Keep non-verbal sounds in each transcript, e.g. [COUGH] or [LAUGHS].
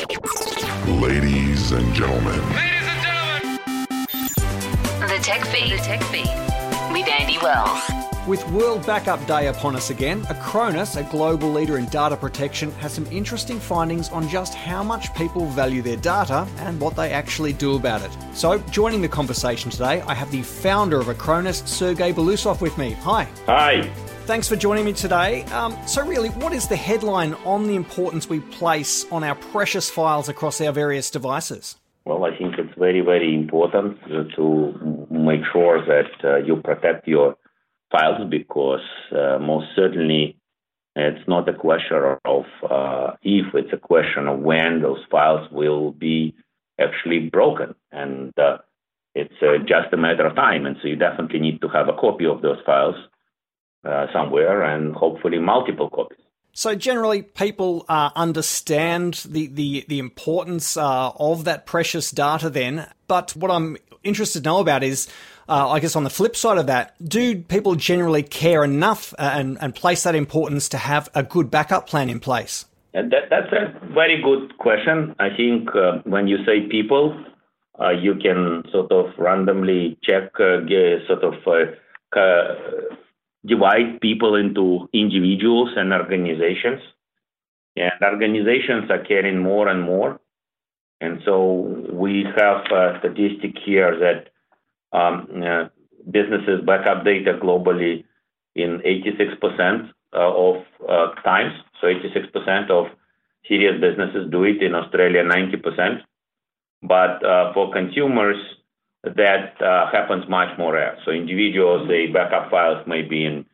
Ladies and gentlemen. Ladies and gentlemen. The Tech Feed. The Tech Feed. With Andy Wells. With World Backup Day upon us again, Acronis, a global leader in data protection, has some interesting findings on just how much people value their data and what they actually do about it. So, joining the conversation today, I have the founder of Acronis, Sergey Belousov, with me. Hi. Hi. Thanks for joining me today. Um, so, really, what is the headline on the importance we place on our precious files across our various devices? Well, I think it's very, very important to make sure that uh, you protect your files because uh, most certainly it's not a question of uh, if, it's a question of when those files will be actually broken. And uh, it's uh, just a matter of time. And so you definitely need to have a copy of those files uh, somewhere and hopefully multiple copies. So generally, people uh, understand the the the importance uh, of that precious data. Then, but what I'm interested to know about is, uh, I guess, on the flip side of that, do people generally care enough uh, and and place that importance to have a good backup plan in place? And that, that's a very good question. I think uh, when you say people, uh, you can sort of randomly check, sort of divide people into individuals and organizations. And organizations are caring more and more. And so we have a statistic here that um, uh, businesses back up data globally in 86% uh, of uh, times. So 86% of serious businesses do it in Australia, 90%. But uh, for consumers, that uh, happens much more rare. So individuals, the backup files may be in,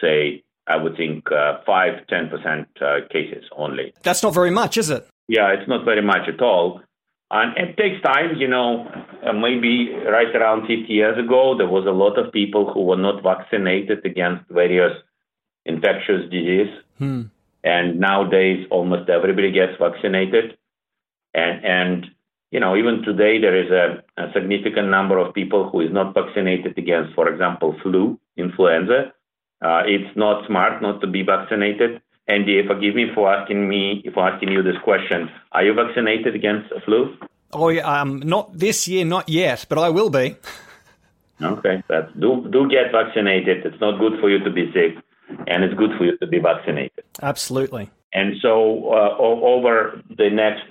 say, I would think uh, 5 10% uh, cases only. That's not very much, is it? Yeah, it's not very much at all. And it takes time, you know, uh, maybe right around 50 years ago, there was a lot of people who were not vaccinated against various infectious disease. Hmm. And nowadays, almost everybody gets vaccinated. And, and you know, even today there is a, a, significant number of people who is not vaccinated against, for example, flu, influenza. Uh, it's not smart not to be vaccinated. Andy, forgive me for asking me for asking you this question. Are you vaccinated against flu? Oh, yeah, um, not this year, not yet, but I will be. [LAUGHS] Okay, that's, do do get vaccinated. It's not good for you to be sick, and it's good for you to be vaccinated. Absolutely. And so, uh, over the next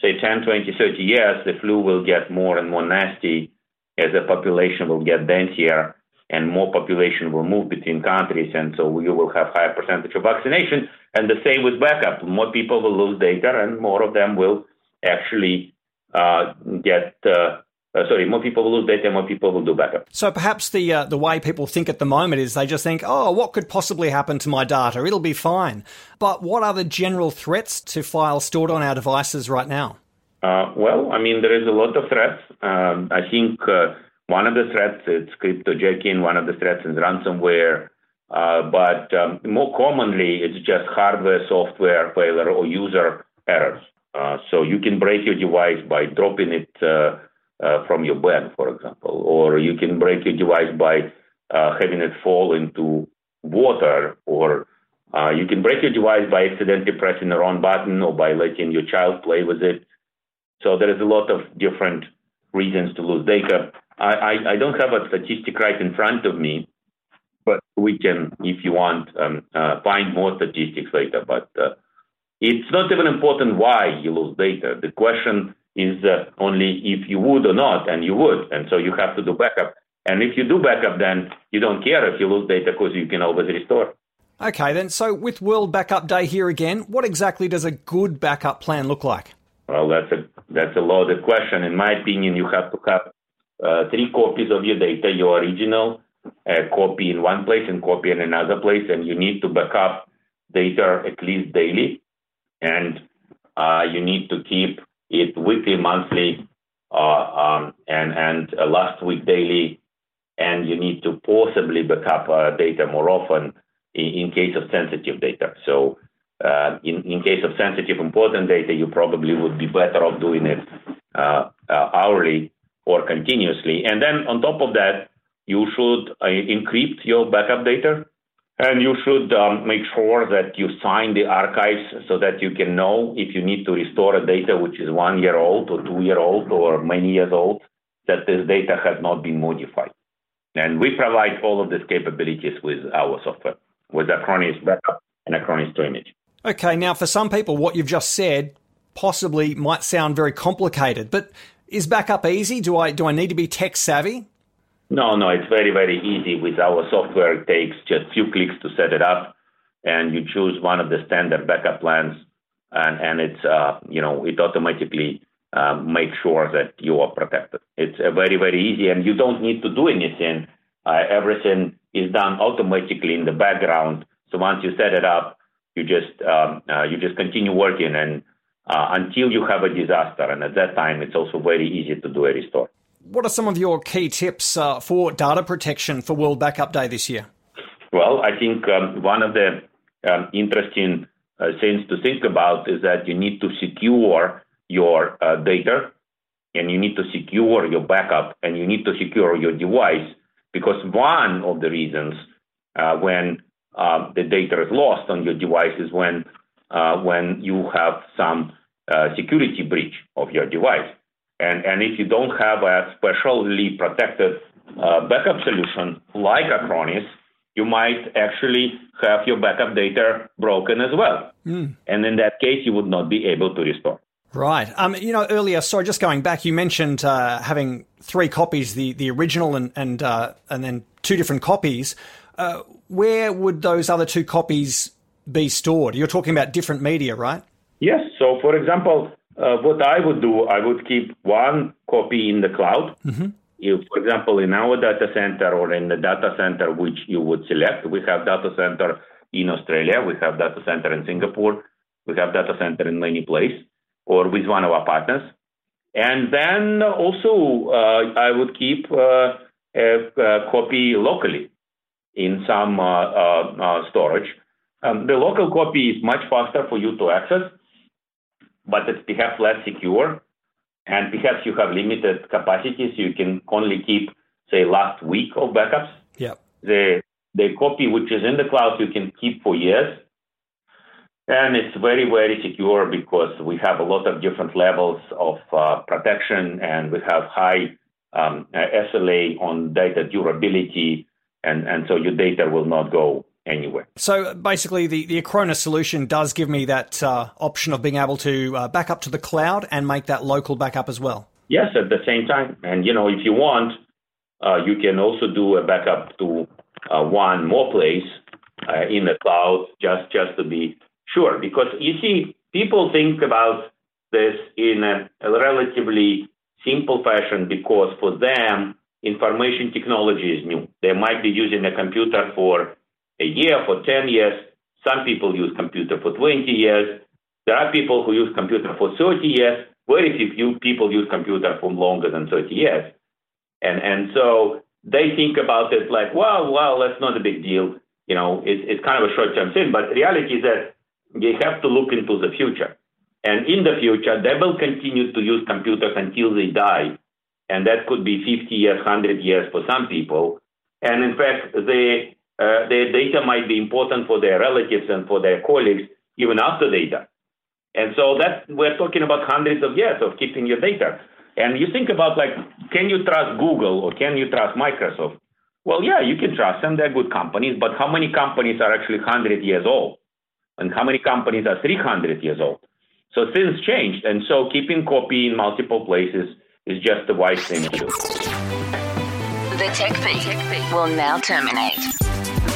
say 10, 20, 30 years, the flu will get more and more nasty as the population will get denser and more population will move between countries. And so you will have higher percentage of vaccination. And the same with backup. More people will lose data and more of them will actually uh, get uh, uh, sorry, more people will lose data, more people will do better. So perhaps the uh, the way people think at the moment is they just think, oh, what could possibly happen to my data? It'll be fine. But what are the general threats to files stored on our devices right now? Uh, well, I mean, there is a lot of threats. Um, I think uh, one of the threats is cryptojacking. One of the threats is ransomware. Uh, but um, more commonly, it's just hardware, software failure, or user errors. Uh, so you can break your device by dropping it uh, from your bed, for example, or you can break your device by uh, having it fall into water, or uh, you can break your device by accidentally pressing the wrong button or by letting your child play with it. So there is a lot of different reasons to lose data. I, I, I don't have a statistic right in front of me, but we can, if you want, um, uh, find more statistics later. But uh, it's not even important why you lose data. The question is uh, only if you would or not, and you would. And so you have to do backup. And if you do backup, then you don't care if you lose data because you can always restore. Okay, then. So with World Backup Day here again, what exactly does a good backup plan look like? Well, that's a that's a loaded question. In my opinion, you have to have uh, three copies of your data: your original uh, copy in one place and copy in another place, and you need to backup data at least daily, and uh, you need to keep it weekly, monthly, uh, um, and and uh, last week daily, and you need to possibly backup uh, data more often in, in, case of sensitive data. So, uh, in in case of sensitive important data, you probably would be better off doing it uh, uh, hourly or continuously. And then on top of that, you should encrypt your backup data. And you should um, make sure that you sign the archives so that you can know if you need to restore a data which is one year old or two year old or many years old, that this data has not been modified. And we provide all of these capabilities with our software, with Acronis Backup and Acronis True Image. Okay, now for some people, what you've just said possibly might sound very complicated, but is backup easy? Do I do I need to be tech savvy? No, no, it's very, very easy. With our software, it takes just a few clicks to set it up, and you choose one of the standard backup plans, and, and it's, uh, you know, it automatically uh, makes sure that you are protected. It's uh, very, very easy, and you don't need to do anything. Uh, everything is done automatically in the background. So once you set it up, you just um, uh, you just continue working, and uh, until you have a disaster, and at that time, it's also very easy to do a restore. What are some of your key tips uh, for data protection for World Backup Day this year? Well, I think um, one of the um, interesting uh, things to think about is that you need to secure your uh, data and you need to secure your backup and you need to secure your device because one of the reasons uh, when uh, the data is lost on your device is when uh, when you have some uh, security breach of your device. And, and if you don't have a specially protected uh, backup solution like Acronis, you might actually have your backup data broken as well. Mm. And in that case, you would not be able to restore. Right. Um, you know, earlier, sorry, just going back, you mentioned uh, having three copies, the, the original and, and, uh, and then two different copies. Uh, where would those other two copies be stored? You're talking about different media, right? Yes. So, for example, uh, what I would do, I would keep one copy in the cloud. Mm-hmm. If, for example, in our data center or in the data center which you would select, we have data center in Australia, we have data center in Singapore, we have data center in many places, or with one of our partners. And then also, uh, I would keep uh, a, a, copy locally in some uh, uh, uh, storage. Um, the local copy is much faster for you to access but it's perhaps less secure. And perhaps you have limited capacities. you can only keep, say, last week of backups. Yeah. The the copy which is in the cloud you can keep for years. And it's very, very secure because we have a lot of different levels of uh, protection and we have high um, SLA on data durability. And, and so your data will not go anywhere. So basically, the, the Acronis solution does give me that uh, option of being able to uh, back up to the cloud and make that local backup as well. Yes, at the same time. And, you know, if you want, uh, you can also do a backup to uh, one more place uh, in the cloud just, just to be sure. Because you see, people think about this in a, a relatively simple fashion because for them, information technology is new. They might be using a computer for a year, for 10 years. Some people use computer for 20 years. There are people who use computer for 30 years. Very few people use computer for longer than 30 years. And, and so they think about it like, well, well, that's not a big deal. You know, it's, it's kind of a short-term thing. But reality is that they have to look into the future. And in the future, they will continue to use computers until they die. And that could be 50 years, 100 years for some people. And in fact, the uh, their data might be important for their relatives and for their colleagues even after they die. And so that we're talking about hundreds of years of keeping your data. And you think about like, can you trust Google or can you trust Microsoft? Well, yeah, you can trust them. They're good companies, but how many companies are actually 100 years old? And how many companies are 300 years old? So things changed. And so keeping copy in multiple places is just the wise thing to do. The tech will now terminate.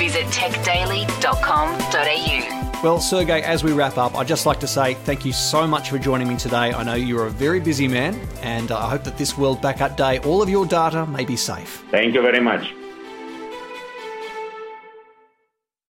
Visit techdaily.com.au. Well, Sergey, as we wrap up, I'd just like to say thank you so much for joining me today. I know you're a very busy man, and uh, I hope that this World Backup Day, all of your data may be safe. Thank you very much.